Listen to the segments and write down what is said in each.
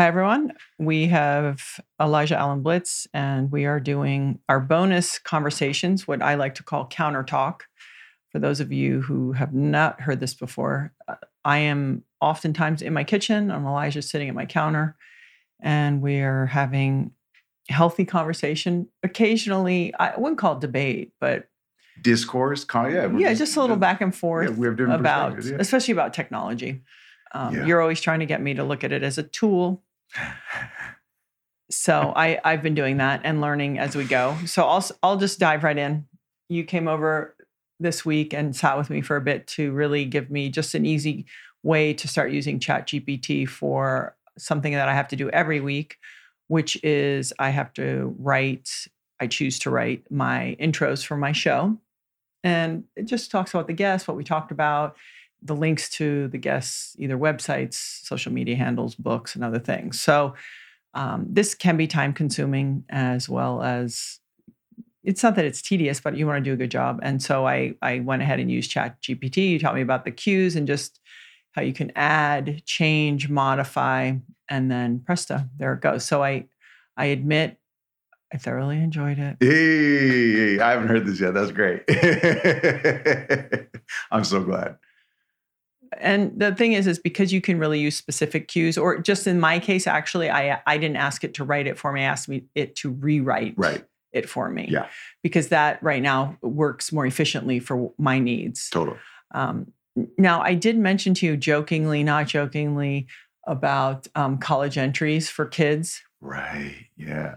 Hi, everyone. We have Elijah Allan Blitz, and we are doing our bonus conversations, what I like to call counter talk. For those of you who have not heard this before, uh, I am oftentimes in my kitchen. I'm Elijah sitting at my counter, and we are having healthy conversation. Occasionally, I wouldn't call it debate, but discourse. Yeah, yeah, just a little back and forth yeah, we have different about, yeah. especially about technology. Um, Yeah. You're always trying to get me to look at it as a tool. So I I've been doing that and learning as we go. So I'll I'll just dive right in. You came over this week and sat with me for a bit to really give me just an easy way to start using Chat GPT for something that I have to do every week, which is I have to write. I choose to write my intros for my show, and it just talks about the guests, what we talked about, the links to the guests, either websites, social media handles, books, and other things. So um, this can be time consuming as well as it's not that it's tedious, but you want to do a good job. And so I I went ahead and used Chat GPT. You taught me about the cues and just how you can add, change, modify, and then presto, there it goes. So I I admit I thoroughly enjoyed it. Hey, I haven't heard this yet. That's great. I'm so glad. And the thing is is because you can really use specific cues or just in my case actually i i didn't ask it to write it for me i asked me it to rewrite Right. it for me Yeah. because that right now works more efficiently for my needs Total. um, now i did mention to you jokingly not jokingly about um, college entries for kids Right. Yeah.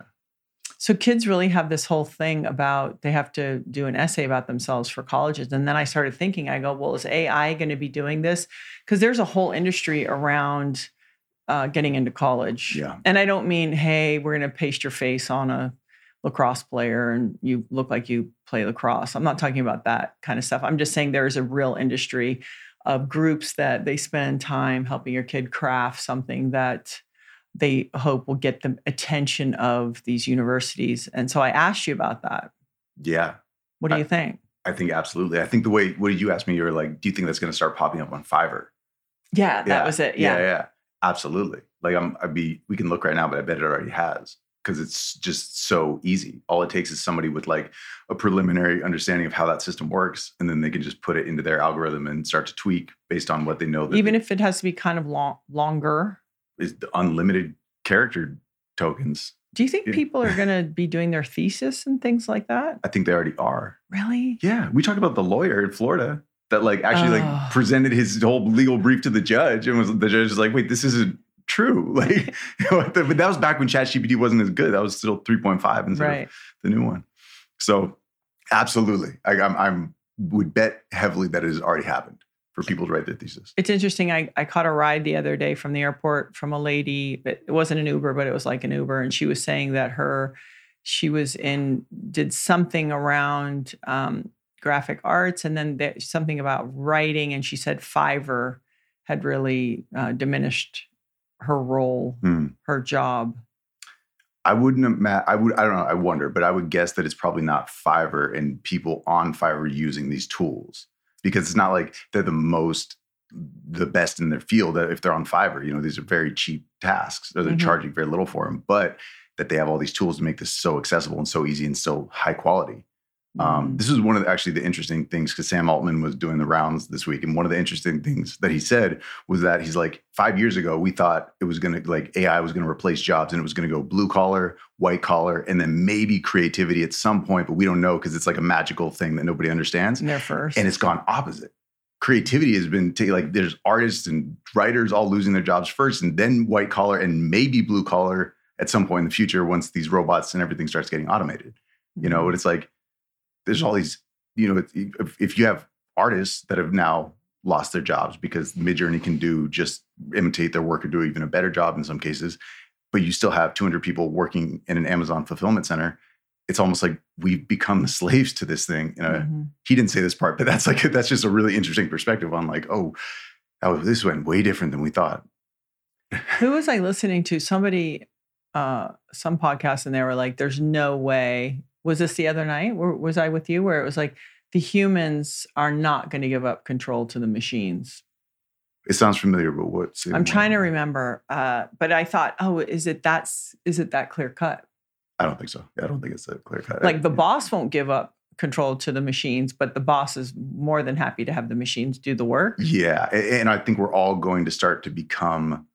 So kids really have this whole thing about they have to do an essay about themselves for colleges. And then i started thinking i go well is ai going to be doing this? Because there's a whole industry around uh, getting into college. Yeah. and i don't mean hey we're going to paste your face on a lacrosse player and you look like you play lacrosse. I'm not talking about that kind of stuff. I'm just saying there is a real industry of groups that they spend time helping your kid craft something that they hope will get the attention of these universities. And so I asked you about that. Yeah. What do I- you think? I think absolutely. I think the way, what did you ask me? You were like, do you think that's going to start popping up on Fiverr? Yeah, that was it. Yeah. Yeah. Yeah. Absolutely. Like I'm, I'd be, we can look right now, but I bet it already has because it's just so easy. All it takes is somebody with like a preliminary understanding of how that system works. And then they can just put it into their algorithm and start to tweak based on what they know. That Even if it has to be kind of long, longer. Is the unlimited character tokens. Do you think people are going to be doing their thesis and things like that? I think they already are. Really? Yeah, we talked about the lawyer in Florida that like actually Oh. like presented his whole legal brief to the judge, and was the judge was like, "Wait, this isn't true." Like, but that was back when ChatGPT wasn't as good. That was still three point five instead Right. of the new one. So, absolutely, I, I'm I'm would bet heavily that it has already happened for people to write their thesis. It's interesting. I, I caught a ride the other day from the airport from a lady, but it wasn't an Uber, but it was like an Uber. And she was saying that her, she was in, did something around um, graphic arts and then there, something about writing. And she said Fiverr had really uh, diminished her role, Hmm. her job. I wouldn't imagine. I would. I don't know. I wonder, but I would guess that it's probably not Fiverr and people on Fiverr using these tools because it's not like they're the most, the best in their field. If they're on Fiverr, you know, these are very cheap tasks. Or they're Mhm. charging very little for them, but that they have all these tools to make this so accessible and so easy and so high quality. Um, Mm. this is one of the, actually the interesting things because Sam Altman was doing the rounds this week, and one of the interesting things that he said was that he's like, five years ago we thought it was going to like AI was going to replace jobs and it was going to go blue collar, white collar, and then maybe creativity at some point, but we don't know because it's like a magical thing that nobody understands, And they're first. and it's gone opposite. Creativity has been ta- like there's artists and writers all losing their jobs first, and then white collar and maybe blue collar at some point in the future once these robots and everything starts getting automated you know Mhm. but it's like there's all these, you know, if, if you have artists that have now lost their jobs because Midjourney can do just imitate their work or do even a better job in some cases, but you still have 200 people working in an Amazon fulfillment center. It's almost like we've become slaves to this thing. You know, Mm-hmm. he didn't say this part, but that's like that's just a really interesting perspective on like, oh, oh, this went way different than we thought. Who was I listening to? Somebody, uh, some podcast, and they were like, "There's no way." Was this the other night? Where, was I with you? Where it was like the humans are not going to give up control to the machines. It sounds familiar, but what's I'm trying to remember, uh, but I thought, oh, is it that's is it that clear cut? I don't think so. I don't think it's a clear cut. Like the boss won't give up control to the machines, but the boss is more than happy to have the machines do the work. Yeah, and I think we're all going to start to become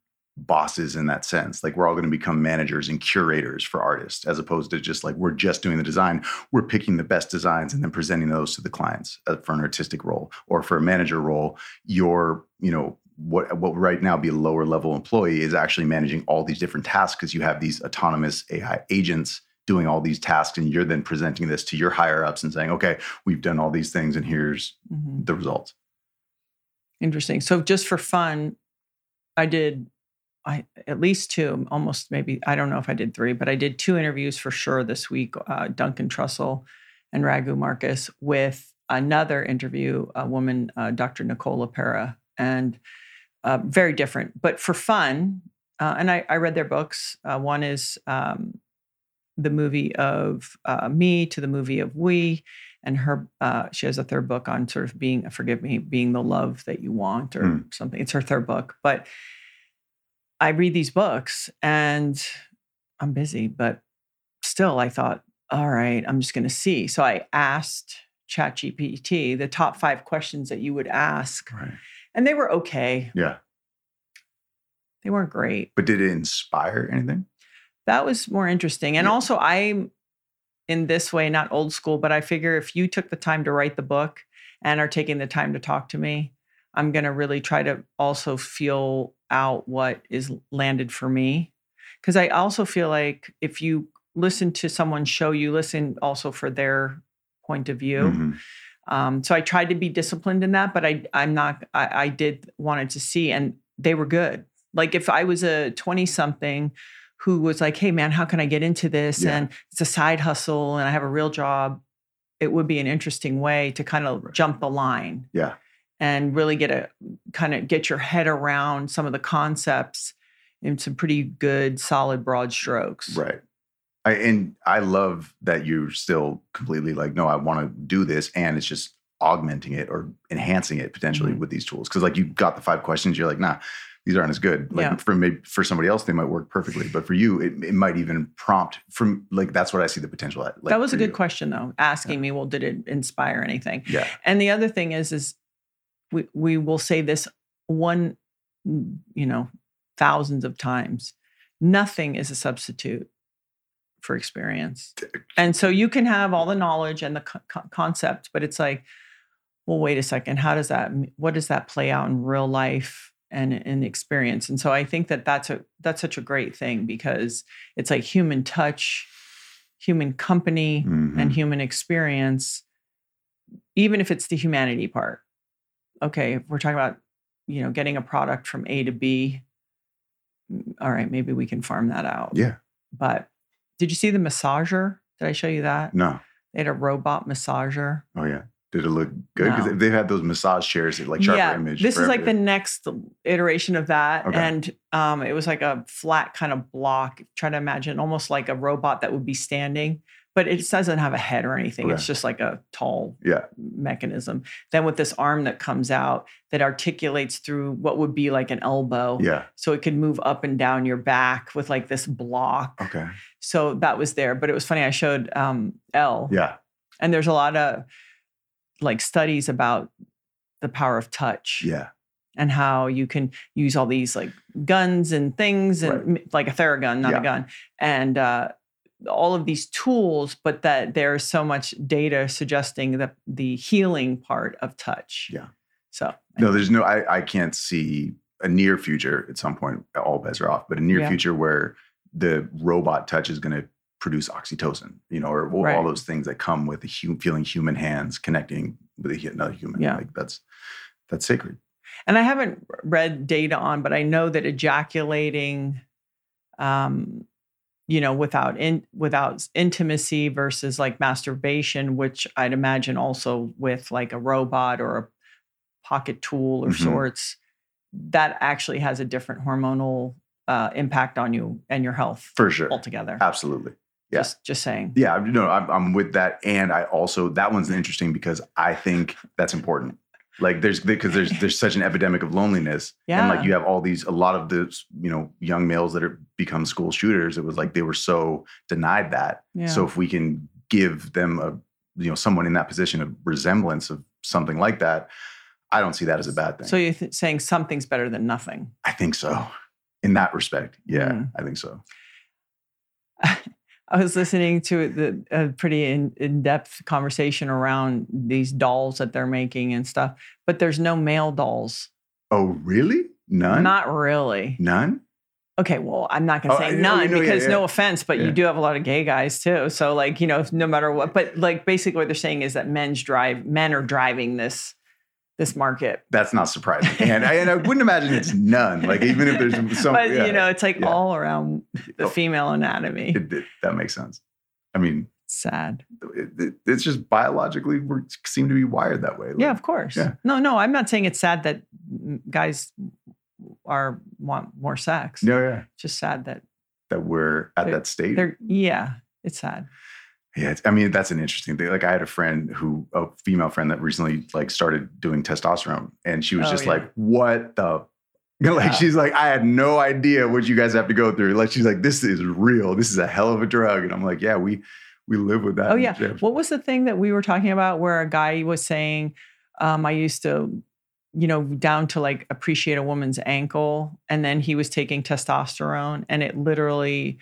bosses in that sense. Like we're all going to become managers and curators for artists, as opposed to just like we're just doing the design. We're picking the best designs and then presenting those to the clients uh, for an artistic role or for a manager role. You're, you know, what what right now be a lower level employee is actually managing all these different tasks because you have these autonomous AI agents doing all these tasks and you're then presenting this to your higher ups and saying okay we've done all these things and here's Mhm. the results Interesting. So just for fun, I did I at least two, almost maybe I don't know if I did three, but I did two interviews for sure this week. Uh, Duncan Trussell and Raghu Markus with another interview, a woman, uh, Dr. Nicole LePera, and uh, very different, but for fun. Uh, and I, I read their books. Uh, one is um, the movie of uh, me to the movie of we, and her uh, she has a third book on sort of being forgive me being the love that you want or Hmm. something it's her third book but i read these books and i'm busy but still i thought all right i'm just going to see. So i asked ChatGPT the top five questions that you would ask right. and they were okay. Yeah. They weren't great. But did it inspire anything? That was more interesting. And Yeah. also, I'm in this way, not old school, but I figure if you took the time to write the book and are taking the time to talk to me, I'm going to really try to also feel out what is landed for me. Because I also feel like if you listen to someone show you, listen also for their point of view. Mhm. Um, so I tried to be disciplined in that, but I I'm not. I, I did wanted to see, and they were good. Like if I was a 20 something who was like, "Hey man, how can I get into this?" Yeah. and it's a side hustle, and I have a real job. It would be an interesting way to kind of Right. jump the line yeah and really get a kind of get your head around some of the concepts in some pretty good, solid, broad strokes. Right. I, and I love that you're still completely like, no, I want to do this. And it's just augmenting it or enhancing it potentially Mhm. with these tools. Cause like you got the five questions, you're like, nah, these aren't as good. Like Yeah. for maybe for somebody else, they might work perfectly. But for you, it, it might even prompt from like, that's what I see the potential at. Like, that was a good you. question though, asking me, well, did it inspire anything? Yeah. And the other thing is, is we we will say this one, you know, thousands of times. Nothing is a substitute for experience, and so you can have all the knowledge and the co- co- concept, but it's like, well, wait a second, how does that? What does that play out in real life and in experience? And so I think that that's a that's such a great thing because it's like human touch, human company, and Mhm. human experience, even if it's the humanity part. Okay, if we're talking about, you know, getting a product from A to B, all right, maybe we can farm that out. Yeah. But did you see the massager? Did I show you that? No. They had a robot massager. Oh, yeah. Did it look good? Because No. they've had those massage chairs that like sharper image. This is like the next iteration of that. Okay. And um, it was like a flat kind of block. Try to imagine almost like a robot that would be standing, but it doesn't have a head or anything. It's just like a tall Yeah. mechanism. Then with this arm that comes out that articulates through what would be like an elbow. Yeah. So it could move up and down your back with like this block. Okay. So that was there. But it was funny. I showed um, L, Yeah. and there's a lot of like studies about the power of touch Yeah. and how you can use all these like guns and things and Right. like a theragun, not Yeah. a gun, and uh, all of these tools, but that there's so much data suggesting that the healing part of touch. Yeah. So No, there's no. I I can't see a near future at some point. All bets are off, but a near Yeah. future where the robot touch is going to produce oxytocin, you know, or all Right. those things that come with the hu- feeling human hands connecting with a, another human. Yeah. Like that's that's sacred. and I haven't read data on, but I know that ejaculating, um, you know, without in without intimacy versus like masturbation, which I'd imagine also with like a robot or a pocket tool or Mhm. sorts, that actually has a different hormonal uh, impact on you and your health For sure. altogether. Absolutely. yeah. Just just saying. Yeah, no, I'm, I'm with that, and I also that one's interesting because I think that's important. Like there's because there's there's such an epidemic of loneliness, yeah. and like you have all these a lot of the you know young males that are become school shooters. It was like they were so denied that. Yeah. So if we can give them a you know someone in that position a resemblance of something like that, I don't see that as a bad thing. So you're th- saying something's better than nothing. I think so. In that respect, yeah, Mm. I think so. I was listening to the a pretty in, in-depth conversation around these dolls that they're making and stuff, but there's no male dolls. Oh, really? None. Not really. None. Okay, well, I'm not going Oh, to I- say oh, none no, yeah, because yeah. no offense, but Yeah. you do have a lot of gay guys too. So like, you know, no matter what, but like basically what they're saying is that men's drive men are driving this this market. That's not surprising, and I, and I wouldn't imagine it's none. Like even if there's some, but yeah, you know, it's like yeah. all around the Oh. female anatomy. it, it- that makes sense. I mean, Sad. it, it- it's just biologically we seem to be wired that way. Yeah, of course. Yeah. No, no, I'm not saying it's sad that guys are want more sex. no, yeah, It's just sad that that we're at that state. yeah, it's sad. Yeah, I mean that's an interesting thing. Like I had a friend who, a female friend that recently like started doing testosterone, and she was Oh, just yeah. like, "What the." You like Yeah. she's like, I had no idea what you guys have to go through. Like she's like, this is real. This is a hell of a drug. And I'm like, yeah, we we live with that. Oh yeah. What was the thing that we were talking about where a guy was saying, um, I used to, you know, down to like appreciate a woman's ankle, and then he was taking testosterone, and it literally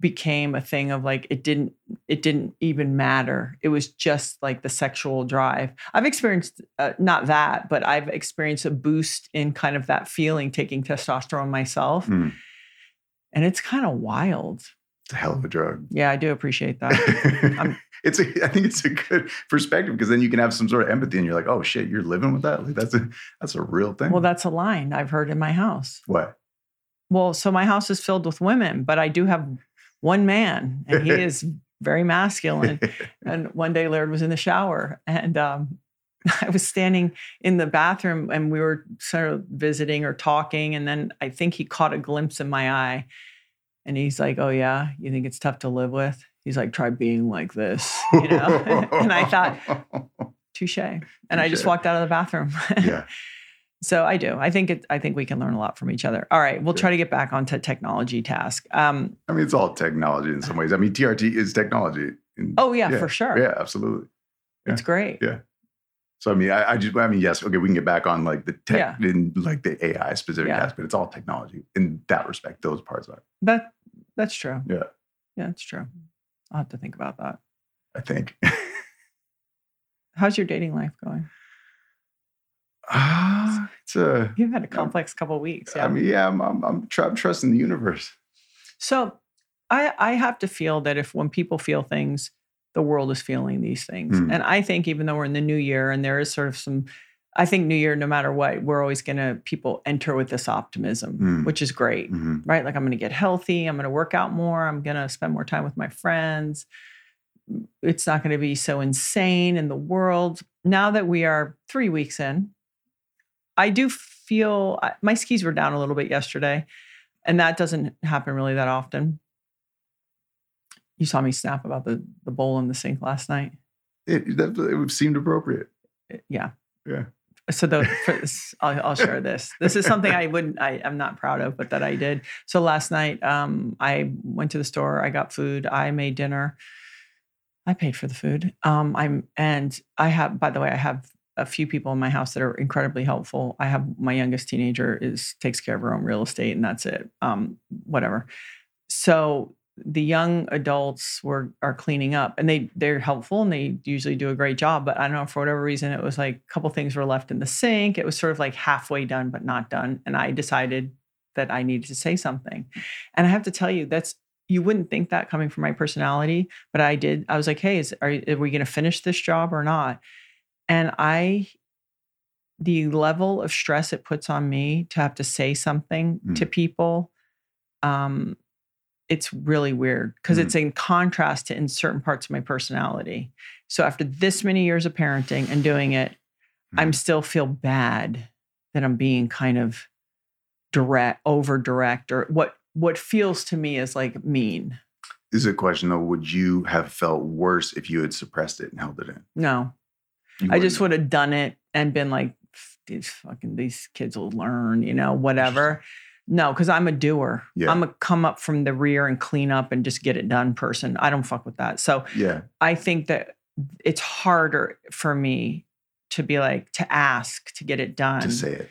became a thing of like it didn't it didn't even matter it was just like the sexual drive i've experienced uh, not that but i've experienced a boost in kind of that feeling taking testosterone myself Mm. and it's kind of wild It's a hell of a drug. yeah i do appreciate that I'm- it's a, I think it's a good perspective because then you can have some sort of empathy and you're like, oh shit, you're living with that. Like that's a that's a real thing. well that's a line i've heard in my house what? Well, so my house is filled with women, but I do have one man, and he is very masculine. And one day, Laird was in the shower, and um, I was standing in the bathroom, and we were sort of visiting or talking, and then I think he caught a glimpse in my eye, and he's like, "Oh yeah, you think it's tough to live with?" He's like, "Try being like this," you know. and I thought, "Touche," and I just walked out of the bathroom. yeah. So I do. I think it. I think we can learn a lot from each other. All right, we'll Yeah. try to get back onto technology task. Um, I mean, it's all technology in some ways. I mean, TRT is technology. in- oh yeah, Yeah, for sure. yeah, absolutely. It's great. Yeah. So I mean, I, I just, I mean, yes, okay, we can get back on like the tech, in like the AI specific Yeah. aspect. It's all technology in that respect. Those parts are, That that's true. Yeah. Yeah, it's true. I'll have to think about that. I think. How's your dating life going? Ah, it's a. You've had a complex couple of weeks. Yeah. I mean, yeah, I'm, I'm, I'm, tr- I'm trusting the universe. so I I have to feel that if when people feel things, the world is feeling these things. Hmm. And I think even though we're in the new year and there is sort of some I think new year, no matter what, we're always gonna people enter with this optimism, Hmm. which is great. Mhm. right? Like I'm going to get healthy. I'm going to work out more. I'm going to spend more time with my friends. It's not going to be so insane in the world. Now that we are three weeks in, I do feel my skis were down a little bit yesterday, and that doesn't happen really that often. You saw me snap about the the bowl in the sink last night. It, that, it seemed appropriate. Uh, Yeah. Yeah. So the, for this, I'll, I'll share this. This is something I wouldn't, I, I'm not proud of, but that I did. So last night, um, I went to the store. I got food. I made dinner. I paid for the food. Um, I'm, and I have, by the way, I have a few people in my house that are incredibly helpful. I have my youngest teenager is takes care of her own real estate, and that's it. Um, whatever. So the young adults were are cleaning up and they they're helpful and they usually do a great job but i don't know for whatever reason it was like a couple things were left in the sink it was sort of like halfway done but not done and i decided that i needed to say something and i have to tell you that's you wouldn't think that coming from my personality, but I did. I was like, hey, is, are, are we going to finish this job or not? And I, the level of stress it puts on me to have to say something Mm. to people, um, it's really weird because Mm. it's in contrast to in certain parts of my personality. So after this many years of parenting and doing it, I'm Mm. still feel bad that I'm being kind of direct, over direct, or what what feels to me is like mean. This is a question though. Would you have felt worse if you had suppressed it and held it in? No, I just wouldn't. have done it and been like, these fucking these kids will learn, you know, whatever. No, because I'm a doer. Yeah. I'm a come up from the rear and clean up and just get it done person. I don't fuck with that. So Yeah. I think that it's harder for me to be like to ask to get it done. To say it.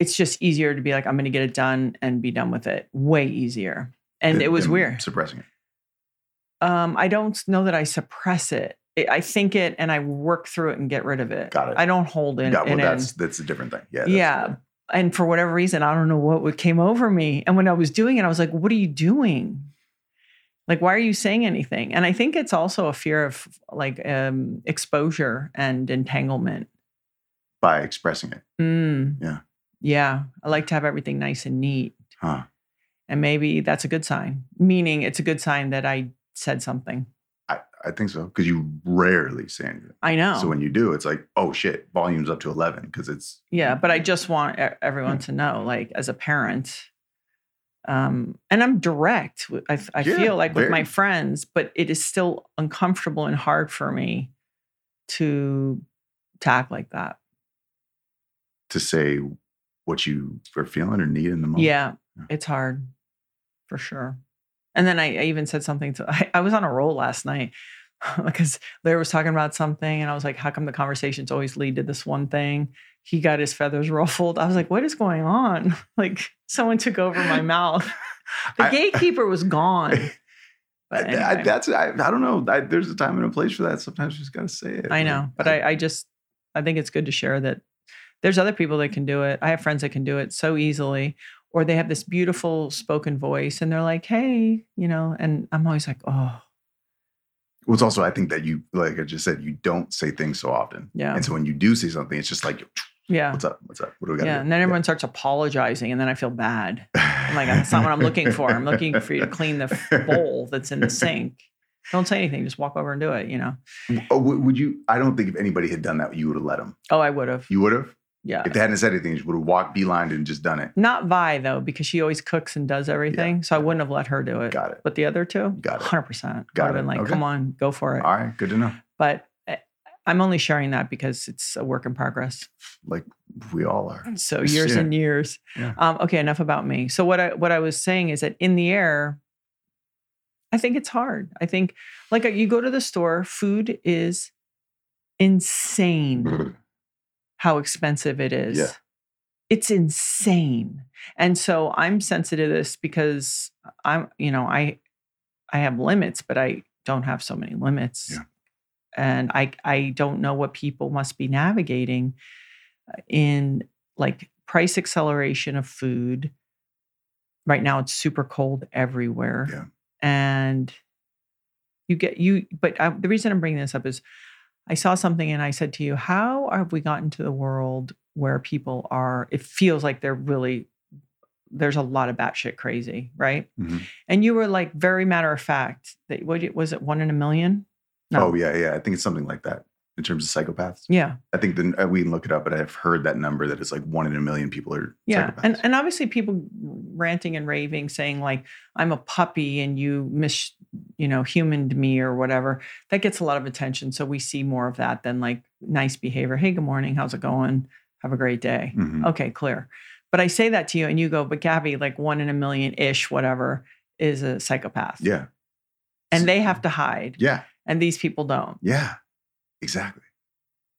It's just easier to be like, I'm going to get it done and be done with it. Way easier. And than- it was weird. Suppressing it. Um, I don't know that I suppress it. I- I think it and I work through it and get rid of it. Got it. I don't hold it, yeah, well, it that's in. that's a different thing. Yeah. Yeah. And for whatever reason, I don't know what what came over me. And when I was doing it, I was like, what are you doing? Like, why are you saying anything? And I think it's also a fear of like um, exposure and entanglement. By expressing it. Mm. Yeah. Yeah. I like to have everything nice and neat. Huh. And maybe that's a good sign, meaning it's a good sign that I said something. I, think so. Because you rarely say anything. I know. So when you do, it's like, oh shit, volume's up to 11 because it's. Yeah, but I just want everyone to know, like as a parent, um, and I'm direct. with- I, I Yeah, feel like with my friends, but it is still uncomfortable and hard for me to to act like that. to say what you are feeling or need in the moment. Yeah, Yeah. it's hard for sure. And then I, I even said something to. I, I was on a roll last night because Laird was talking about something, and I was like, "How come the conversations always lead to this one thing?" He got his feathers ruffled. I was like, "What is going on?" Like someone took over my mouth. The I- gatekeeper was gone. I, But I- that's I, I don't know. I, there's a time and a place for that. Sometimes you just gotta say it. I know, but I, I just I think it's good to share that there's other people that can do it. I have friends that can do it so easily, or they have this beautiful spoken voice, and they're like, "Hey," you know, and I'm always like, "Oh, Well, it's also I think that you like I just said you don't say things so often, yeah, and so when you do say something, it's just like, yeah." what's up? What's up? What do we got? Yeah, and then everyone starts apologizing, and then I feel bad. I'm like, that's not what I'm looking for. I'm looking for you to clean the bowl that's in the sink. Don't say anything. Just walk over and do it. You know. Oh, would you? I don't think if anybody had done that, you would have let them. Oh, I would have. You would have. Yeah. If they hadn't said anything, she would have walked beeline and just done it. Not Vi though, because she always cooks and does everything. So I wouldn't have let her do it. Got it. But the other two, Got it. hundred percent. Got Would have it. been like, Okay. come on, go for it. All right, good to know. But eh, I'm only sharing that because it's a work in progress. Like we all are. So years Yeah. and years. Yeah. Um, okay, enough about me. So what I what I was saying is that in the air, I think it's hard. I think like uh, you go to the store, food is insane how expensive it is. Yeah. It's insane. And so I'm sensitive to this because I'm, you know, I I have limits, but I don't have so many limits. Yeah. And I I don't know what people must be navigating uh, in like price acceleration of food. Right now it's super cold everywhere. Yeah. And you get you but I, the reason I'm bringing this up is I saw something and I said to you, how have we gotten to the world where people are, it feels like they're really, there's a lot of batshit crazy, right? Mhm. And you were like very matter of fact that, what was it, one in a million? No. Oh yeah, yeah. I think it's something like that in terms of psychopaths. Yeah. I think the, uh, we can look it up, but I've heard that number that it's like one in a million people are Yeah. psychopaths. And, and obviously people ranting and raving saying like, I'm a puppy and you mis, you know, humaned me or whatever. That gets a lot of attention. So we see more of that than like nice behavior. Hey, good morning. How's it going? Have a great day. Mhm. Okay, clear. But I say that to you and you go, but Gabby, like one in a million ish, whatever, is a psychopath. yeah, And they have to hide. yeah, And these people don't. yeah, exactly.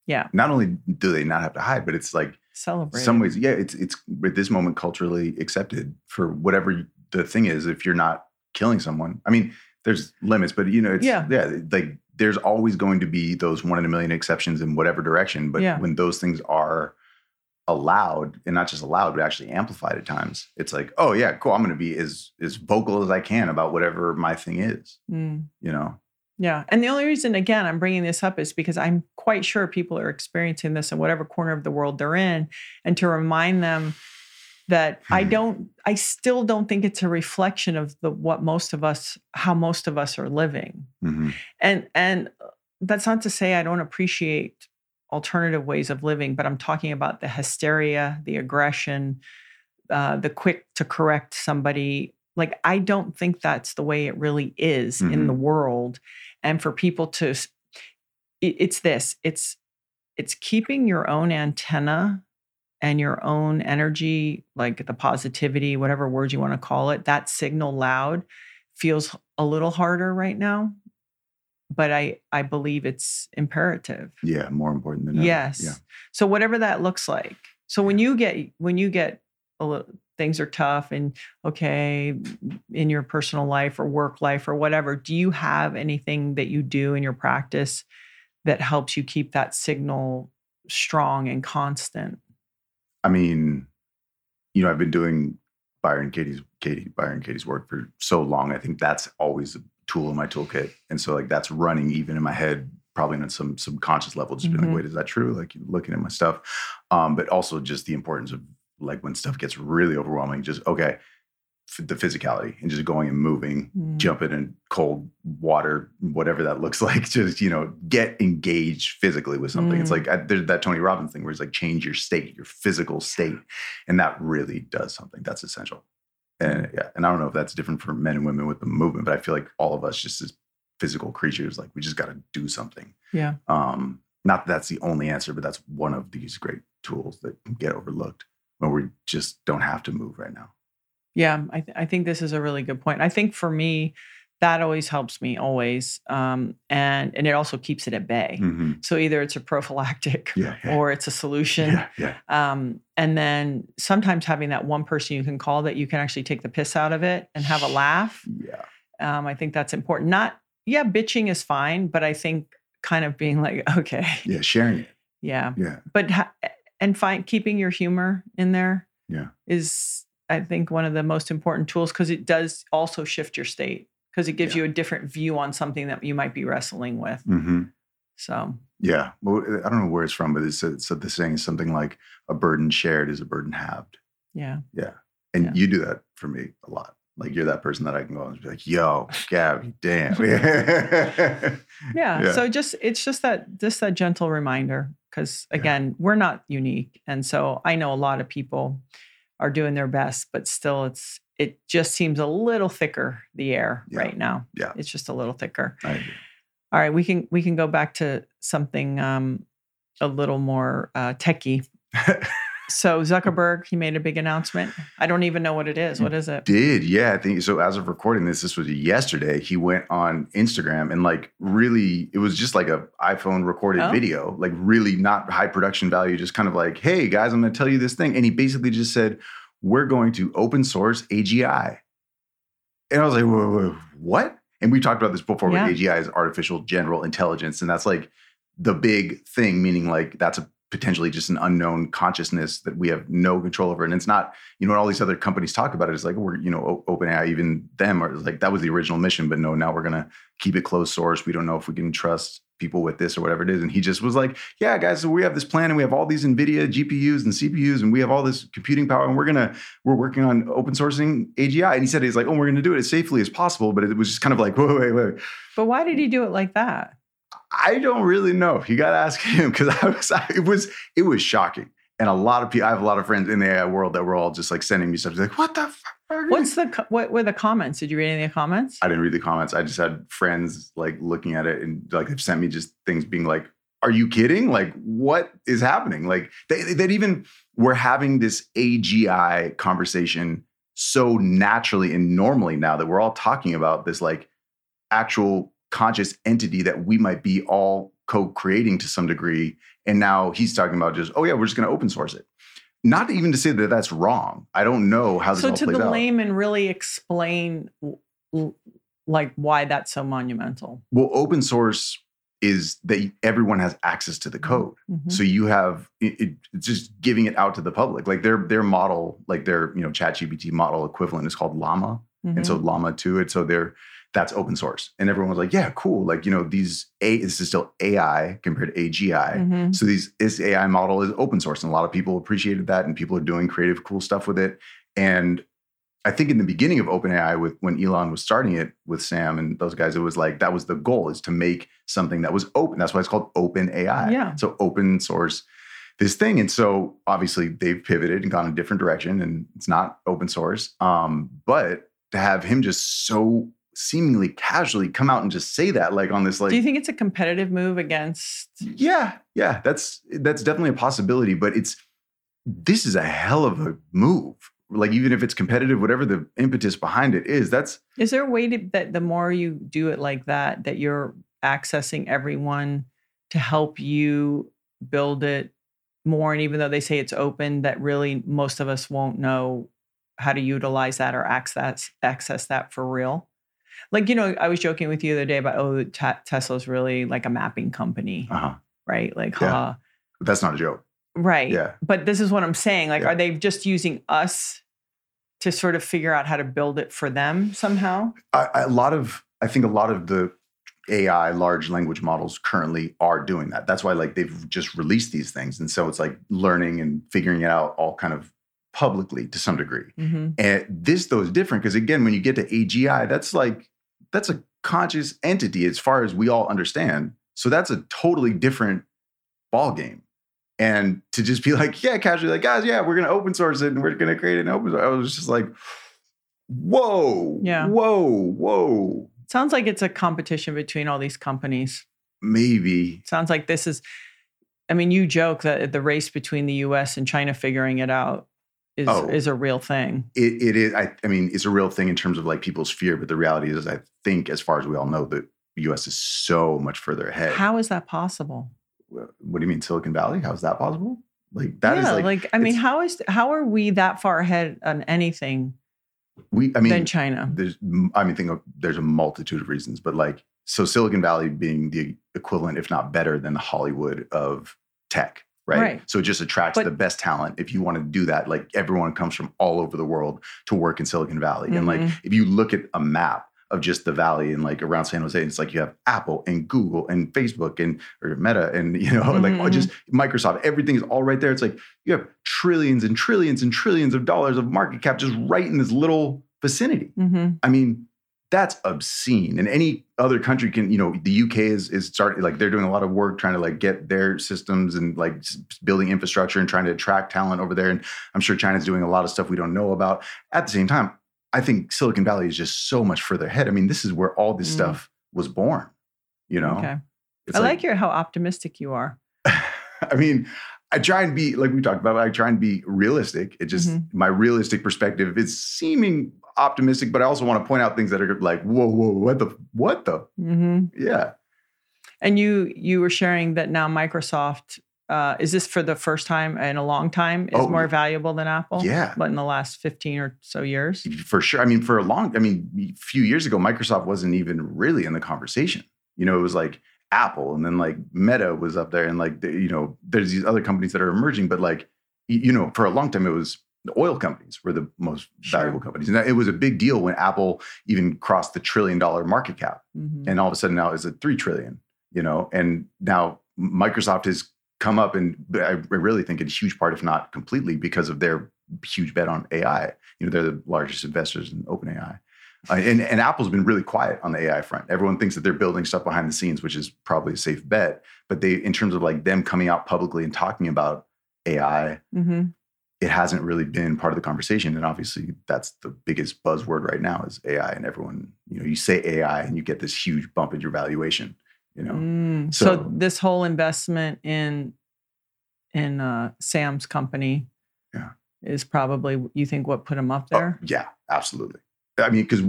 Yeah. Not only do they not have to hide, but it's like Celebrate. some ways, yeah, it's it's at this moment culturally accepted for whatever the thing is. If you're not killing someone, I mean, there's limits, but you know, it's Yeah. yeah, like there's always going to be those one in a million exceptions in whatever direction. But Yeah. when those things are allowed and not just allowed but actually amplified at times it's like oh yeah cool i'm going to be as as vocal as i can about whatever my thing is Mm. you know Yeah. And the only reason, again, I'm bringing this up is because I'm quite sure people are experiencing this in whatever corner of the world they're in. And to remind them that I Mhm. don't, I still don't think it's a reflection of the what most of us, how most of us are living. Mhm. And, and uh, that's not to say I don't appreciate alternative ways of living, but I'm talking about the hysteria, the aggression, uh, the quick to correct somebody. Like, I don't think that's the way it really is in the mm-hmm. world. And for people to, it- it's this, it's, it's keeping your own antenna and your own energy, like the positivity, whatever word you want to call it, that signal loud feels a little harder right now. But I, I believe it's imperative. yeah more important than ever. Yes. yeah So whatever that looks like. So when you get when you get a little, things are tough and okay in your personal life or work life or whatever, do you have anything that you do in your practice that helps you keep that signal strong and constant? I mean, you know, I've been doing Byron Katie's Katie Byron Katie's work for so long. I think that's always a tool in my toolkit, and so like that's running even in my head, probably on some subconscious level. Just being Mhm. like, wait, is that true? Like looking at my stuff, um, but also just the importance of like when stuff gets really overwhelming, just okay, f- the physicality and just going and moving, Mm. jumping in cold water, whatever that looks like. Just you know, get engaged physically with something. It's Mm. like I, there's that Tony Robbins thing where it's like change your state, your physical state, and that really does something. That's essential. And yeah, and I don't know if that's different for men and women with the movement, but I feel like all of us, just as physical creatures, like we just got to do something. Yeah. Um, not that that's the only answer, but that's one of these great tools that get overlooked when we just don't have to move right now. Yeah, I, th- I think this is a really good point. I think for me, that always helps me always, um, and and it also keeps it at bay. Mhm. So either it's a prophylactic Yeah, yeah. or it's a solution. Yeah, yeah. Um, and then sometimes having that one person you can call that you can actually take the piss out of it and have a laugh. Yeah. Um, I think that's important. Not, yeah, bitching is fine, but I think kind of being like, okay, Yeah. Sharing it. yeah, Yeah. but ha- and find keeping your humor in there Yeah. is I think one of the most important tools because it does also shift your state because it gives Yeah. you a different view on something that you might be wrestling with. hmm So Yeah. Well, I don't know where it's from, but it's, it's the saying is something like a burden shared is a burden halved. yeah, Yeah. And Yeah. you do that for me a lot. Like you're that person that I can go and be like, yo, Gabby, damn. yeah. Yeah. So just it's just that just that gentle reminder because Yeah. again we're not unique, and so I know a lot of people are doing their best, but still it's it just seems a little thicker the air Yeah. right now. Yeah. it's just a little thicker. I agree. All right, we can we can go back to something um, a little more uh, techie. So Zuckerberg, he made a big announcement. I don't even know what it is. What is it? Did yeah, I think so. As of recording this, this was yesterday. He went on Instagram and like really, it was just like a iPhone recorded Oh. video, like really not high production value. Just kind of like, hey guys, I'm going to tell you this thing, and he basically just said, "We're going to open source AGI," and I was like, whoa, whoa, what? And we talked about this before. Yeah. With AGI is artificial general intelligence, and that's like the big thing, meaning like that's a potentially just an unknown consciousness that we have no control over. And it's not, you know, when all these other companies talk about it, it's like we're, you know, O- OpenAI, even them are like that was the original mission, but no, now we're gonna keep it closed source. We don't know if we can trust people with this or whatever it is. And he just was like, Yeah, guys, so we have this plan and we have all these NVIDIA GPUs and CPUs and we have all this computing power, and we're gonna we're working on open sourcing AGI. And he said he's like, Oh, we're gonna do it as safely as possible. But it was just kind of like, wait, wait, wait. But why did he do it like that? I don't really know. You got to ask him because I was, I, it was, it was shocking. And a lot of people, I have a lot of friends in the AI world that were all just like sending me stuff. Like, what the fuck? What's the what were the comments? Did you read any of the comments? I didn't read the comments. I just had friends like looking at it and like they've sent me just things being like, are you kidding? Like, what is happening? Like, they, that even we're having this AGI conversation so naturally and normally now that we're all talking about this like actual conscious entity that we might be all co-creating to some degree and now he's talking about just oh yeah we're just going to open source it not even to say that that's wrong i don't know how this So all to plays the out layman, really explain like why that's so monumental. well open source is that everyone has access to the code. Mhm. So you have it, it- it's just giving it out to the public. Like their their model, like their you know ChatGPT model equivalent is called Llama, and so Llama 2 it. So they're that's open source, and everyone was like, yeah, cool. Like you know these a this is still AI compared to AGI. Mhm. So these this AI model is open source, and a lot of people appreciated that, and people are doing creative, cool stuff with it. And I think in the beginning of OpenAI, with when Elon was starting it with Sam and those guys, it was like that was the goal is to make something that was open. That's why it's called OpenAI. Yeah. So open source this thing, and so obviously they've pivoted and gone a different direction, and it's not open source. Um, but to have him just so seemingly casually come out and just say that, like on this, like Do you think it's a competitive move against? yeah, yeah, that's that's definitely a possibility, but it's this is a hell of a move. Like even if it's competitive, whatever the impetus behind it is, that's Is there a way to, that the more you do it like that, that you're accessing everyone to help you build it more? And even though they say it's open, that really most of us won't know how to utilize that or access access that for real. Like you know, I was joking with you the other day about oh, te- Tesla's really like a mapping company, uh-huh. right? Like, Yeah. huh, that's not a joke. right? Yeah. But this is what I'm saying. Like, Yeah. are they just using us to sort of figure out how to build it for them somehow? I, I- a lot of I think a lot of the AI large language models currently are doing that. That's why like they've just released these things, and so it's like learning and figuring it out all kind of publicly to some degree. Mm-hmm. And this though is different because again, when you get to AGI, that's like that's a conscious entity as far as we all understand. So that's a totally different ball game. And to just be like, yeah, casually, like, guys, yeah, we're gonna open source it and we're gonna create an open source. I was just like, whoa, Yeah. whoa, whoa. Sounds like it's a competition between all these companies. Maybe. Sounds like this is. I mean, you joke that the race between the U.S. and China figuring it out is Oh. is a real thing. It, it is. I, I mean, it's a real thing in terms of like people's fear, but the reality is, I think, as far as we all know, the U.S. is so much further ahead. How is that possible? What do you mean, Silicon Valley? How is that possible? Like that is yeah, like, I mean, how is how are we that far ahead on anything we. I mean, than China? there's i mean think of, there's a multitude of reasons but like so silicon valley being the equivalent if not better than the hollywood of tech right, Right. so it just attracts But- the best talent if you want to do that like everyone comes from all over the world to work in silicon valley and like Mhm. if you look at a map of just the valley and like around san jose it's like you have apple and google and facebook and or meta and you know like Mhm, just microsoft everything is all right there it's like you have trillions and trillions and trillions of dollars of market cap just right in this little vicinity Mhm. I mean, that's obscene. And any other country can, you know, the UK is is starting like they're doing a lot of work trying to like get their systems and like building infrastructure and trying to attract talent over there. And I'm sure China's doing a lot of stuff we don't know about. At the same time, I think Silicon Valley is just so much further ahead. I mean, this is where all this Mm. stuff was born. You know, Okay, I like your how optimistic you are. I mean, I try and be like we talked about. I try and be realistic. It just Mhm. my realistic perspective is seeming optimistic, but I also want to point out things that are like, whoa, whoa, what the, what the, hmm yeah. And you you were sharing that now Microsoft uh, is this for the first time in a long time is Oh, more valuable than Apple. Yeah. but in the last fifteen or so years. For sure. I mean, for a long, I mean, a few years ago, Microsoft wasn't even really in the conversation. You know, it was like Apple, and then like Meta was up there, and like the, you know, there's these other companies that are emerging, but like you know, for a long time, it was the oil companies were the most Sure. valuable companies, and it was a big deal when Apple even crossed the trillion dollar market cap. Mhm. and all of a sudden now it's at three trillion. You know, and now Microsoft has come up, and I really think a huge part, if not completely, because of their huge bet on AI. You know, they're the largest investors in OpenAI. Uh, and, and Apple's been really quiet on the AI front. Everyone thinks that they're building stuff behind the scenes, which is probably a safe bet. But they, in terms of like them coming out publicly and talking about AI, Mhm. it hasn't really been part of the conversation. And obviously, that's the biggest buzzword right now is AI. And everyone, you know, you say AI and you get this huge bump in your valuation. You know, Mm. So, So- this whole investment in in uh, Sam's company, Yeah. is probably you think what put him up Oh, there. yeah, absolutely. I mean, because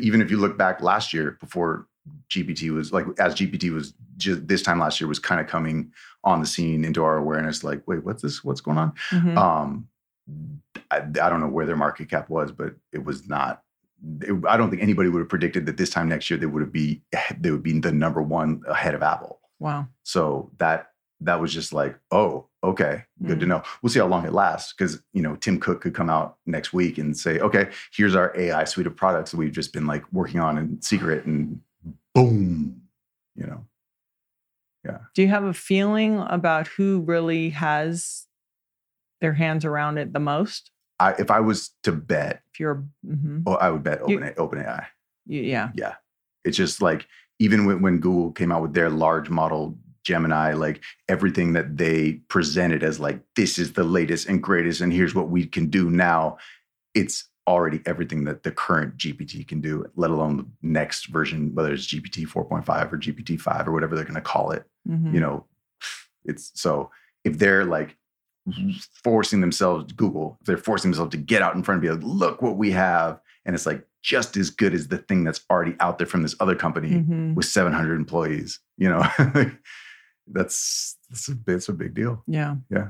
even if you look back last year before GPT was like, as GPT was just this time last year was kind of coming on the scene into our awareness, like, wait, what's this? What's going on? Mhm. Um, I, I don't know where their market cap was, but it was not. It, I don't think anybody would have predicted that this time next year they would have be they would be the number one ahead of Apple. Wow. So that that was just like, oh, okay, good to Mm. know. We'll see how long it lasts because you know Tim Cook could come out next week and say, okay, here's our AI suite of products that we've just been like working on in secret, and boom, you know. yeah. Do you have a feeling about who really has their hands around it the most? I, if I was to bet, If you're, mhm. oh, I would bet You- Open OpenAI. Y- yeah. Yeah, it's just like even when, when Google came out with their large model Gemini, like everything that they presented as like this is the latest and greatest, and here's what we can do now. It's already everything that the current GPT can do, let alone the next version, whether it's GPT 4.5 or GPT 5 or whatever they're going to call it. Mhm. You know, it's so if they're like forcing themselves, Google, if they're forcing themselves to get out in front and be like, look what we have. And it's like just as good as the thing that's already out there from this other company Mhm. with 700 employees, you know, that's, that's a, it's a big deal. Yeah. Yeah.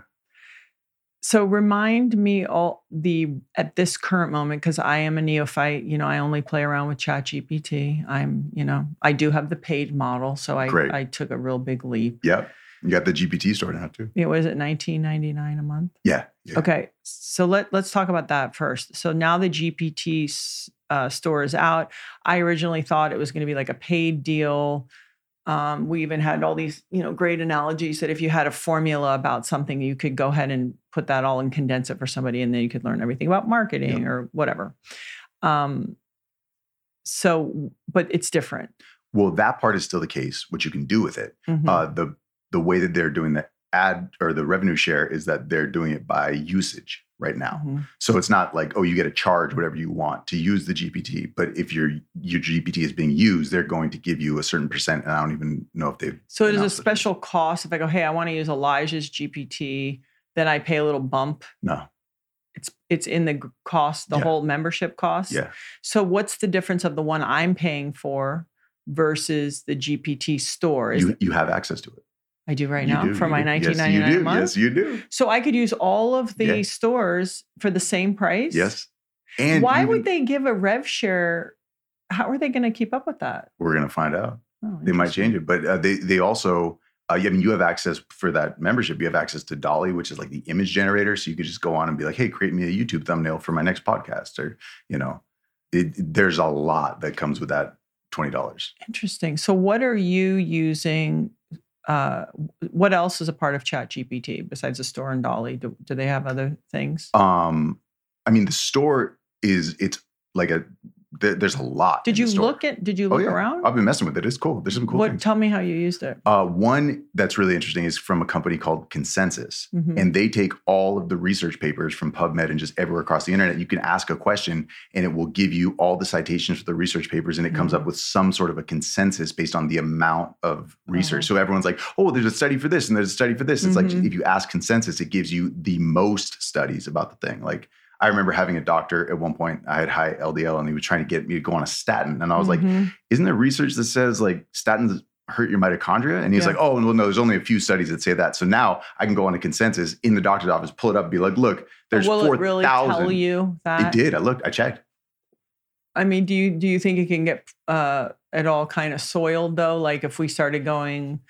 So remind me all the at this current moment because I am a neophyte. You know, I only play around with ChatGPT. I'm, you know, I do have the paid model, so I Great. I took a real big leap. Yep. You got the GPT store now too. It was at 19.99 a month. Yeah. yeah. Okay, so let let's talk about that first. So now the GPT uh, store is out. I originally thought it was going to be like a paid deal. Um, we even had all these, you know, great analogies that if you had a formula about something, you could go ahead and put that all and condense it for somebody, and then you could learn everything about marketing or whatever. Um, so, but it's different. Well, that part is still the case, what you can do with it. Mhm. Uh, the the way that they're doing the ad or the revenue share is that they're doing it by usage right now. Mhm. So it's not like, oh, you get to charge whatever you want to use the GPT. But if your your GPT is being used, they're going to give you a certain percent. And I don't even know if they've So it is a announced it. special cost. If I go, hey, I want to use Elijah's GPT, then I pay a little bump. No. It's it's in the cost, the Yeah. whole membership cost. Yeah. So what's the difference of the one I'm paying for versus the GPT store? Is You it- you have access to it. I do right You now do, for my do. nineteen Yes, you do. month. Yes, you do. So I could use all of the Yeah. stores for the same price. Yes. And Why even- would they give a rev share? How are they going to keep up with that? We're gonna find out. Oh, They might change it, but uh, they they also. Uh, I mean, you have access for that membership. You have access to DALL-E, which is like the image generator. So you could just go on and be like, "Hey, create me a YouTube thumbnail for my next podcast," or you know, it, there's a lot that comes with that twenty dollars. Interesting. So, what are you using? Uh, what else is a part of Chat GPT besides the store and DALL-E? Do, do they have other things? Um, I mean, the store is it's like a there, there's a lot. Did you look at? Did you Oh look yeah, around? I've been messing with it. It's cool. There's some cool what? things. Tell me how you used it. Uh, one that's really interesting is from a company called Consensus. Mhm. and they take all of the research papers from PubMed and just everywhere across the internet. You can ask a question and it will give you all the citations for the research papers and it comes Mhm. up with some sort of a consensus based on the amount of research. Uh-huh. So everyone's like, oh, there's a study for this and there's a study for this. It's like Mhm. if you ask consensus, it gives you the most studies about the thing. Like I remember having a doctor at one point, I had high LDL and he was trying to get me to go on a statin. And I was like, Mhm. isn't there research that says like statins hurt your mitochondria? And he's Yeah. like, oh, well, no, there's only a few studies that say that. So now I can go on a consensus in the doctor's office, pull it up, be like, look, there's Will four it really tell thousand. you It did. I looked. I checked. I mean, do you do you think it can get uh, at all kind of soiled though? Like if we started going,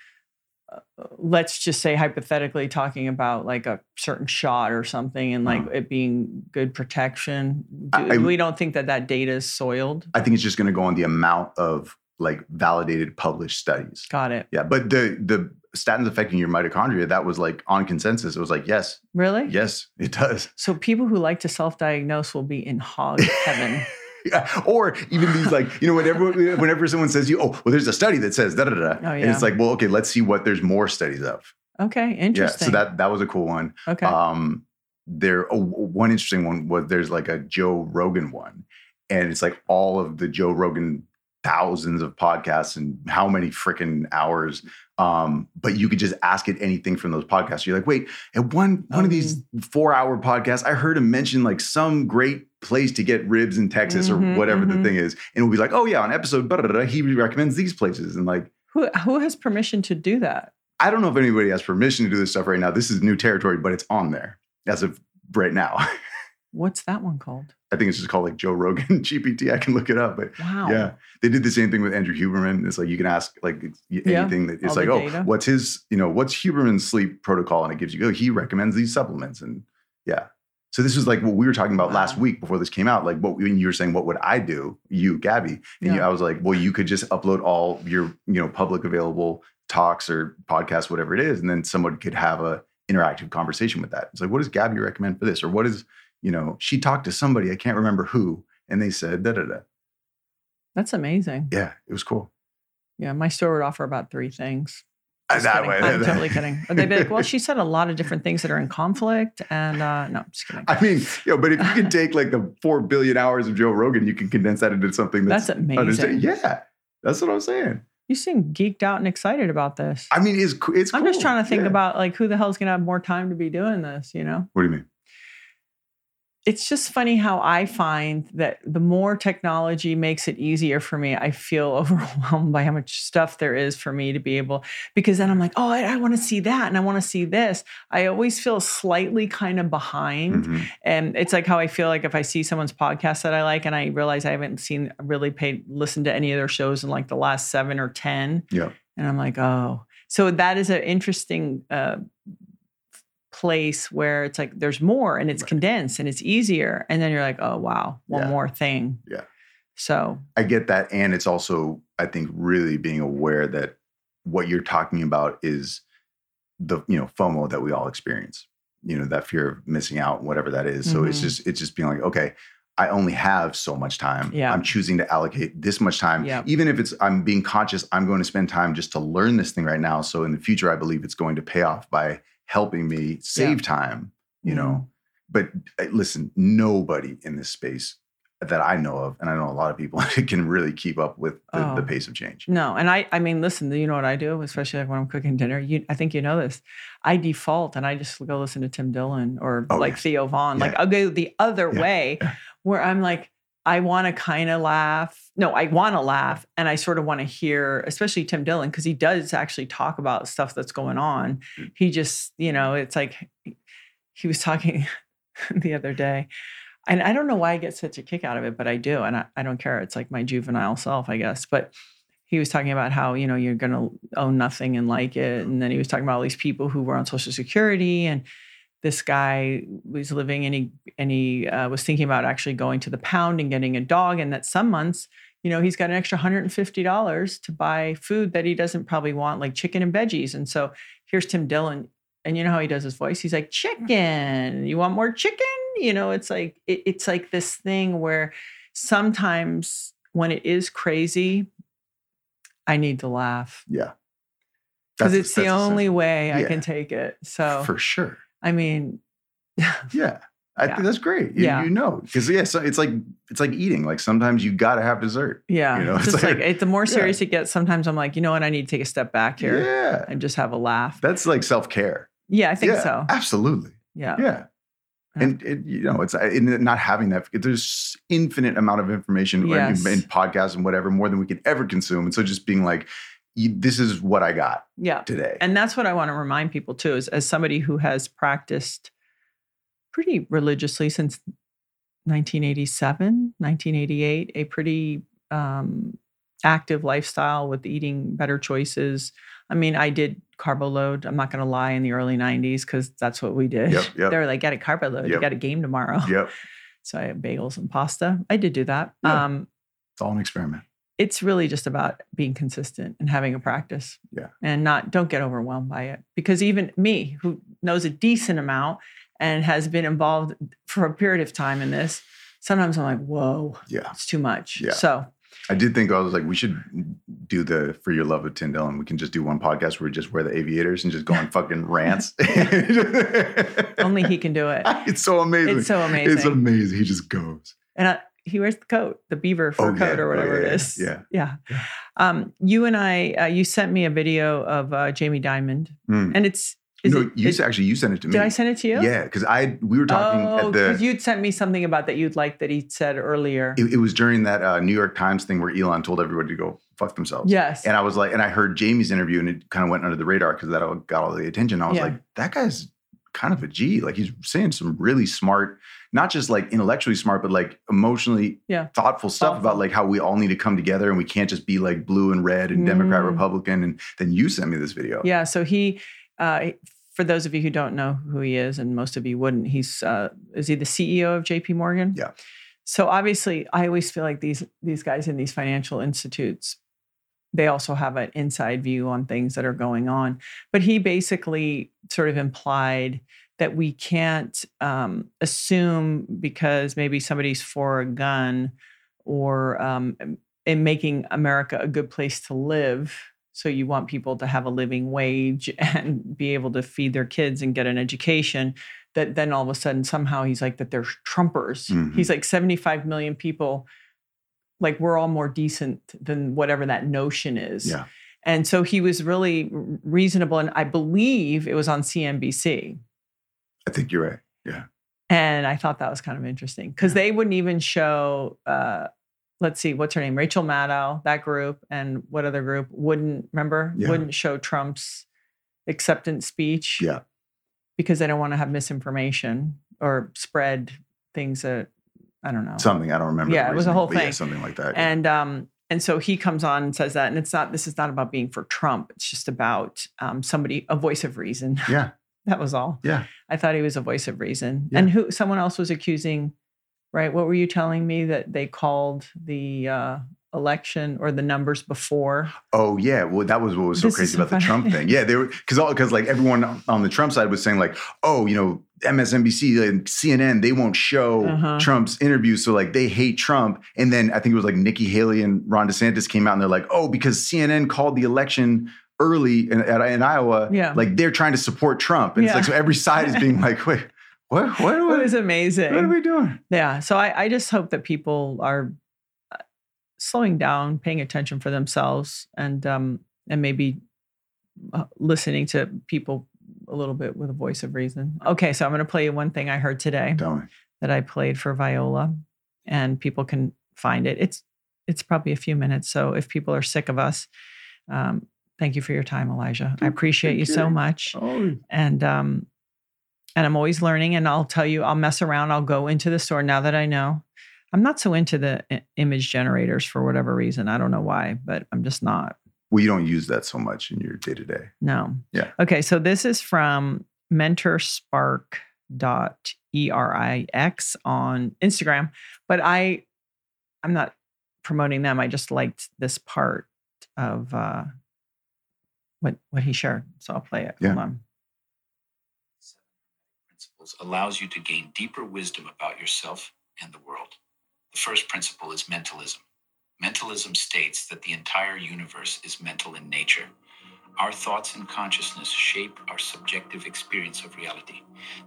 let's just say hypothetically talking about like a certain shot or something, and like Uh-huh. it being good protection. Do, I- I- we don't think that that data is soiled. I think it's just going to go on the amount of like validated published studies. Got it. Yeah, but the the statins affecting your mitochondria that was like on consensus. It was like yes, Really? yes, it does. So people who like to self-diagnose will be in hog heaven. Yeah. Or even these like, you know, whenever whenever someone says you, oh, well, there's a study that says da da da. Oh, And it's like, well, okay, let's see what there's more studies of. Okay, interesting. Yeah. So that that was a cool one. okay. Um, there oh, one interesting one was there's like a Joe Rogan one, and it's like all of the Joe Rogan thousands of podcasts and how many freaking hours. Um, but you could just ask it anything from those podcasts. You're like, wait, at one one of these four hour podcasts, I heard him mention like some great place to get ribs in Texas Mhm, or whatever mhm. the thing is, and we'll be like, oh yeah, on episode, blah, blah, blah, he recommends these places, and like. who who has permission to do that? I don't know if anybody has permission to do this stuff right now. This is new territory, but it's on there as of right now. What's that one called? I think it's just called like Joe Rogan GPT. I can look it up, but Wow. yeah, they did the same thing with Andrew Huberman. It's like you can ask like y- Yeah, anything that it's like, oh, what's his, you know, what's Huberman's sleep protocol, and it gives you, oh, he recommends these supplements, and yeah. So this is like what we were talking about last week before this came out. Like what when you were saying, what would I do, you, Gabby, and you, I was like, well, you could just upload all your, you know, public available talks or podcasts, whatever it is, and then someone could have a interactive conversation with that. It's like, what does Gabby recommend for this, or what is, you know, she talked to somebody I can't remember who, and they said da da da. That's amazing. Yeah, it was cool. Yeah, my store would offer about three things. Uh, that kidding. way- I'm totally kidding. But they'd be like, well, she said a lot of different things that are in conflict. And uh, no, I'm just kidding. I mean, you know, but if you can take like the four billion hours of Joe Rogan, you can condense that into something that's, That's amazing. understand- Yeah, that's what I'm saying. You seem geeked out and excited about this. I mean, it's it's. I'm just trying to think Yeah. about like who the hell's going to have more time to be doing this, you know? What do you mean? It's just funny how I find that the more technology makes it easier for me, I feel overwhelmed by how much stuff there is for me to be able, because then I'm like, oh, I, I want to see that and I want to see this. I always feel slightly kind of behind. Mhm. And it's like how I feel like if I see someone's podcast that I like and I realize I haven't seen, really paid, listened to any of their shows in like the last seven or 10. Yeah. And I'm like, oh. So that is an interesting uh, place where it's like there's more and it's Right. condensed and it's easier. And then you're like, oh, wow, one Yeah. more thing. Yeah. So, I get that, and it's also I think really being aware that what you're talking about is the you know FOMO that we all experience. You know that fear of missing out, whatever that is. So it's Mhm. just it's just being like, okay, I only have so much time. Yeah. I'm choosing to allocate this much time, Yeah. even if it's I'm being conscious. I'm going to spend time just to learn this thing right now. So in the future, I believe it's going to pay off by helping me save time. You Mm-hmm. know, but uh, listen, nobody in this space that I know of, and I know a lot of people can really keep up with the, the Oh. pace of change. no. And I, I mean, listen, you know what I do, especially like when I'm cooking dinner. You, I think you know this. I default and I just go listen to Tim Dillon or Oh, like yeah. Theo Von. Like I'll go the other Yeah. way Yeah. where I'm like, I want to kind of laugh. No, I want to laugh. And I sort of want to hear, especially Tim Dillon, because he does actually talk about stuff that's going on. Mm. He just, you know, it's like he was talking the other day. And I don't know why I get such a kick out of it, but I do. And I, I don't care. It's like my juvenile self, I guess. But he was talking about how, you know, you're going to own nothing and like it. And then he was talking about all these people who were on Social Security and this guy was living and he and he uh, was thinking about actually going to the pound and getting a dog and that some months you know he's got an extra $150 to buy food that he doesn't probably want like chicken and veggies. And so here's tim dillon and you know how he does his voice? He's like chicken! You want more chicken? You know it's like it, it's like this thing where sometimes when it is crazy i need to laugh. Yeah, because it's the only way i can take it. So for sure. I mean Yeah. I Yeah. think that's great. You, Yeah. you know, because yeah, so it's like it's like eating. Like sometimes you got to have dessert. Yeah, You know, it's just like, like- the more yeah. serious it gets, sometimes I'm like, you know what, I need to take a step back here Yeah, and just have a laugh. that's like self care. Yeah, I think yeah, so. Absolutely. Yeah, Yeah. Yeah. And it, you know, it's not having that. There's infinite amount of information in- Yes. in, podcasts and whatever, more than we could ever consume. And so, just being like, "This is what I got yeah, today." and that's what I want to remind people too. Is as somebody who has practiced pretty religiously since 1987, 1988, a pretty um, active lifestyle with eating better choices. I mean, I did carbo load. I'm not going to lie in the early 90s because that's what we did. Yep, yep. They were like, get a carbo load. You got a game tomorrow. yep, So I had bagels and pasta. I did do that. Yeah. Um, it's all an experiment. It's really just about being consistent and having a practice. Yeah. And not don't get overwhelmed by it. Because even me, who knows a decent amount and has been involved for a period of time in this, sometimes I'm like, whoa, Yeah, it's too much. Yeah. So I did think I was like, we should do the for your love of Tyndall, and we can just do one podcast where we just wear the aviators and just go on fucking rants. only he can do it. It's so amazing. It's so amazing. It's amazing. He just goes. and I, he wears the coat, the beaver fur Oh, yeah. coat or Oh, whatever yeah, it yeah, is. yeah. Yeah. Yeah. Um, you and I, uh, you sent me a video of uh, Jamie Dimon, Mm. and it's. Is no, it, you is- actually you sent it to me. did I send it to you? Yeah, because I we were talking oh, at the. because you'd sent me something about that you'd like that he said earlier. it, it was during that uh, New York Times thing where Elon told everybody to go fuck themselves. yes. And I was like, and I heard Jamie's interview, and it kind of went under the radar because that all got all the attention. I was Yeah. like, that guy's kind of a G. Like he's saying some really smart, not just like intellectually smart, but like emotionally Yeah. thoughtful stuff Thoughtful. about like how we all need to come together and we can't just be like blue and red and Democrat, Mm. Republican. And then you sent me this video. Yeah. So he, uh, for those of you who don't know who he is, and most of you wouldn't, he's uh, is he the CEO of J.P. Morgan? Yeah. So obviously, I always feel like these these guys in these financial institutes, they also have an inside view on things that are going on. But he basically sort of implied that we can't um, assume because maybe somebody's for a gun or um, in making America a good place to live. So you want people to have a living wage and be able to feed their kids and get an education. That then all of a sudden somehow he's like that they're Trumpers. Mhm. He's like 75 million people. Like we're all more decent than whatever that notion is. Yeah. And so he was really reasonable. And I believe it was on CNBC. I think you're right. Yeah. And I thought that was kind of interesting because they wouldn't even show, uh, let's see, what's her name? Rachel Maddow, that group, and what other group wouldn't, remember, Yeah. wouldn't show Trump's acceptance speech Yeah. because they don't want to have misinformation or spread things that, I don't know. Something I don't remember. Yeah, it was a whole but yeah, thing. something like that. and um and so he comes on and says that and it's not this is not about being for trump it's just about um somebody a voice of reason yeah. That was all Yeah. i thought he was a voice of reason Yeah. and who someone else was accusing right what were you telling me that they called the uh election or the numbers before Oh yeah, well that was what was so This crazy about the. Trump thing. Yeah, they were because all because like everyone on the Trump side was saying like, oh, you know, MSNBC and CNN they won't show Uh-huh. Trump's interview, so like they hate Trump. And then I think it was like Nikki Haley and Ron DeSantis came out and they're like, oh, because CNN called the election early in, at, in Iowa, Yeah. like they're trying to support Trump, and Yeah. it's like so every side is being like, wait, what, what, it what, was what are we doing? Yeah. So I, I just hope that people are uh, slowing down, paying attention for themselves, and um, and maybe uh, listening to people a little bit with a voice of reason. Okay, so I'm going to play you one thing I heard today that I played for Viola, and people can find it. It's it's probably a few minutes. So if people are sick of us, um, thank you for your time, Elijah. I appreciate thank you so much Oh, and um and i'm always learning and i'll tell you i'll mess around i'll go into the store now that i know i'm not so into the image generators for whatever reason i don't know why but i'm just not well, you don't use that so much in your day to day. no Yeah. okay so this is from mentorspark.erix on instagram but i i'm not promoting them i just liked this part of uh what what he shared so i'll play it Yeah. hold on principles allows you to gain deeper wisdom about yourself and the world. The first principle is mentalism. Mentalism states that the entire universe is mental in nature. Our thoughts and consciousness shape our subjective experience of reality.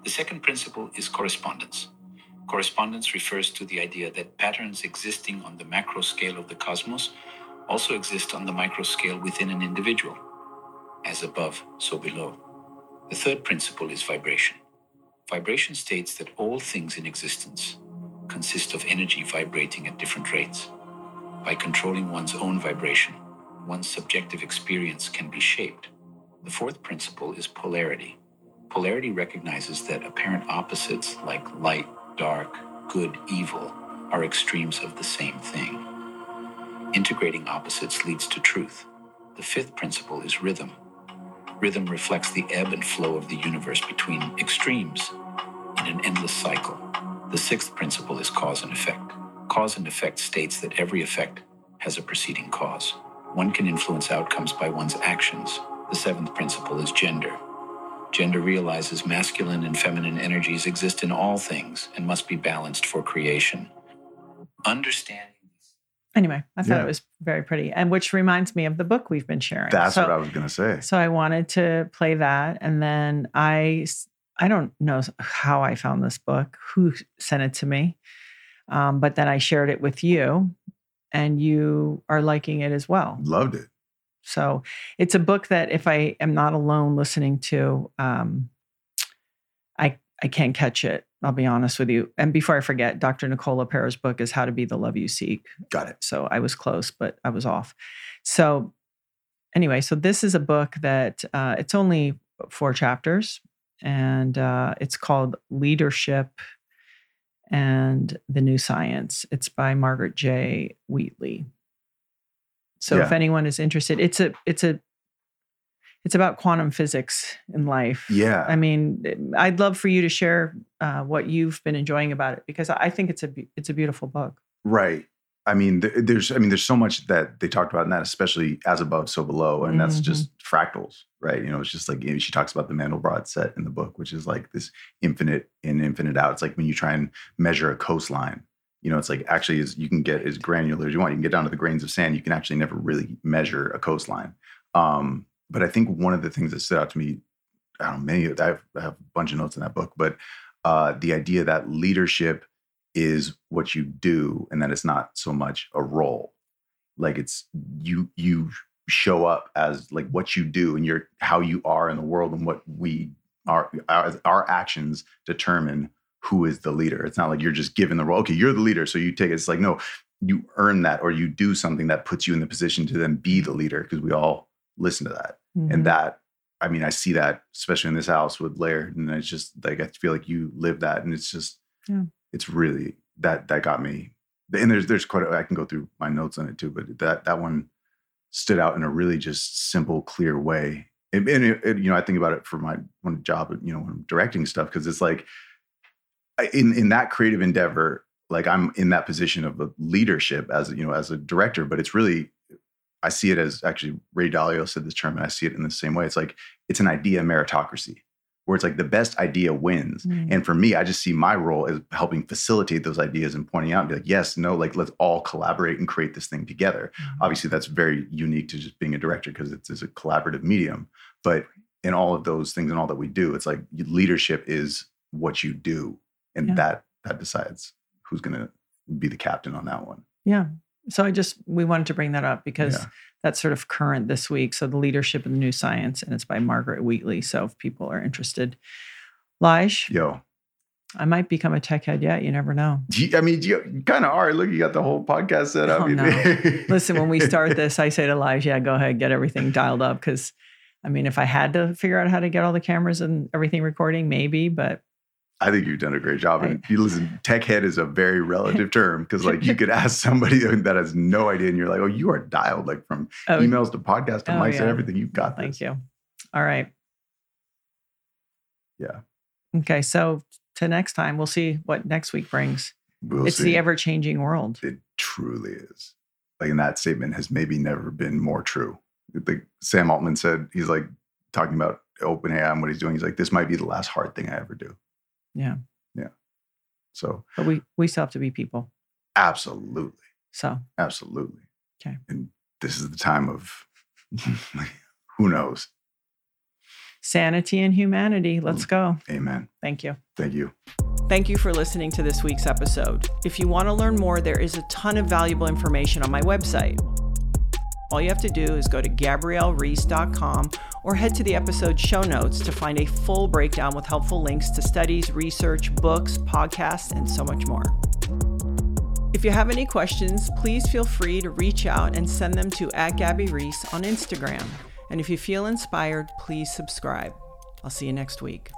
The second principle is correspondence. Correspondence refers to the idea that patterns existing on the macro scale of the cosmos also exist on the micro scale within an individual. As above, so below. The third principle is vibration. Vibration states that all things in existence consist of energy vibrating at different rates. By controlling one's own vibration, one's subjective experience can be shaped. The fourth principle is polarity. Polarity recognizes that apparent opposites like light, dark, good, evil are extremes of the same thing. Integrating opposites leads to truth. The fifth principle is rhythm. Rhythm reflects the ebb and flow of the universe between extremes in an endless cycle. The sixth principle is cause and effect. Cause and effect states that every effect has a preceding cause. One can influence outcomes by one's actions. The seventh principle is gender. Gender realizes masculine and feminine energies exist in all things and must be balanced for creation. Understanding anyway, I thought Yeah. it was very pretty, and which reminds me of the book we've been sharing. That's so, what I was gonna say. So I wanted to play that, and then I I don't know how I found this book, who sent it to me, um, but then I shared it with you, and you are liking it as well. Loved it. So it's a book that if I am not alone listening to, um, I can't catch it. I'll be honest with you. And before I forget, Dr. Nicole LePera's book is How to Be the Love You Seek. Got it. So I was close, but I was off. So anyway, so this is a book that uh, it's only four chapters, and uh, it's called Leadership and the New Science. It's by Margaret J. Wheatley. So if anyone is interested, it's a it's a it's about quantum physics in life. Yeah. I mean, I'd love for you to share uh, what you've been enjoying about it because I think it's a it's a beautiful book. Right. I mean, th- there's, I mean, there's so much that they talked about in that, especially as above, so below, and that's Mhm. just fractals, right? You know, it's just like you know, she talks about the Mandelbrot set in the book, which is like this infinite in, infinite out. It's like when you try and measure a coastline. You know, it's like actually, as you can get as granular as you want. You can get down to the grains of sand. You can actually never really measure a coastline. Um, but I think one of the things that stood out to me, I don't know, many. I have, I have a bunch of notes in that book, but uh, the idea that leadership is what you do and that it's not so much a role like it's you you show up as like what you do and your how you are in the world and what we are our, our actions determine who is the leader it's not like you're just given the role okay you're the leader so you take it it's like no you earn that or you do something that puts you in the position to then be the leader because we all listen to that Mhm. and that i mean i see that especially in this house with laird and it's just like i feel like you live that and it's just Yeah. it's really that that got me and there's there's quite a, i can go through my notes on it too but that that one stood out in a really just simple clear way and, and it, it- you know i think about it for my one job you know when i'm directing stuff because it's like in in that creative endeavor like i'm in that position of a leadership as you know as a director but it's really I see it as actually Ray Dalio said this term, and I see it in the same way. It's like it's an idea meritocracy, where it's like the best idea wins. Mm. And for me, I just see my role as helping facilitate those ideas and pointing out and be like, yes, no, like let's all collaborate and create this thing together. Mhm. Obviously, that's very unique to just being a director because it's, it's a collaborative medium. But in all of those things and all that we do, it's like leadership is what you do, and Yeah. that that decides who's going to be the captain on that one. Yeah. So I just we wanted to bring that up because Yeah. that's sort of current this week. So the leadership of the new science, and it's by Margaret Wheatley. So if people are interested, Lige, Yo, I might become a tech head yet. You never know. You- I mean, you, you kind of are. Look, you got the whole podcast set up. Oh, no. Listen, when we start this, I say to Lige, yeah, go ahead, get everything dialed up. Because I mean, if I had to figure out how to get all the cameras and everything recording, maybe, but I think you've done a great job. And you listen, tech head is a very relative term because, like, you could ask somebody that has no idea, and you're like, "Oh, you are dialed like from oh, emails to podcast to Oh, mics yeah. and everything. You've got this. Thank you. All right. Yeah. Okay. So to next time, we'll see what next week brings. We'll it's see. the ever changing world. it truly is. Like, and that statement has maybe never been more true. Like Sam Altman said, he's like talking about OpenAI and what he's doing. He's like, "This might be the last hard thing I ever do." Yeah. Yeah. So But we, we still have to be people. absolutely. So Absolutely. Okay. And this is the time of who knows. sanity and humanity. Let's go. Amen. Thank you. Thank you. Thank you for listening to this week's episode. If you want to learn more, there is a ton of valuable information on my website. All you have to do is go to gabriellereece.com or head to the episode show notes to find a full breakdown with helpful links to studies, research, books, podcasts, and so much more. If you have any questions, please feel free to reach out and send them to at Gabby Reece on Instagram. And if you feel inspired, please subscribe. I'll see you next week.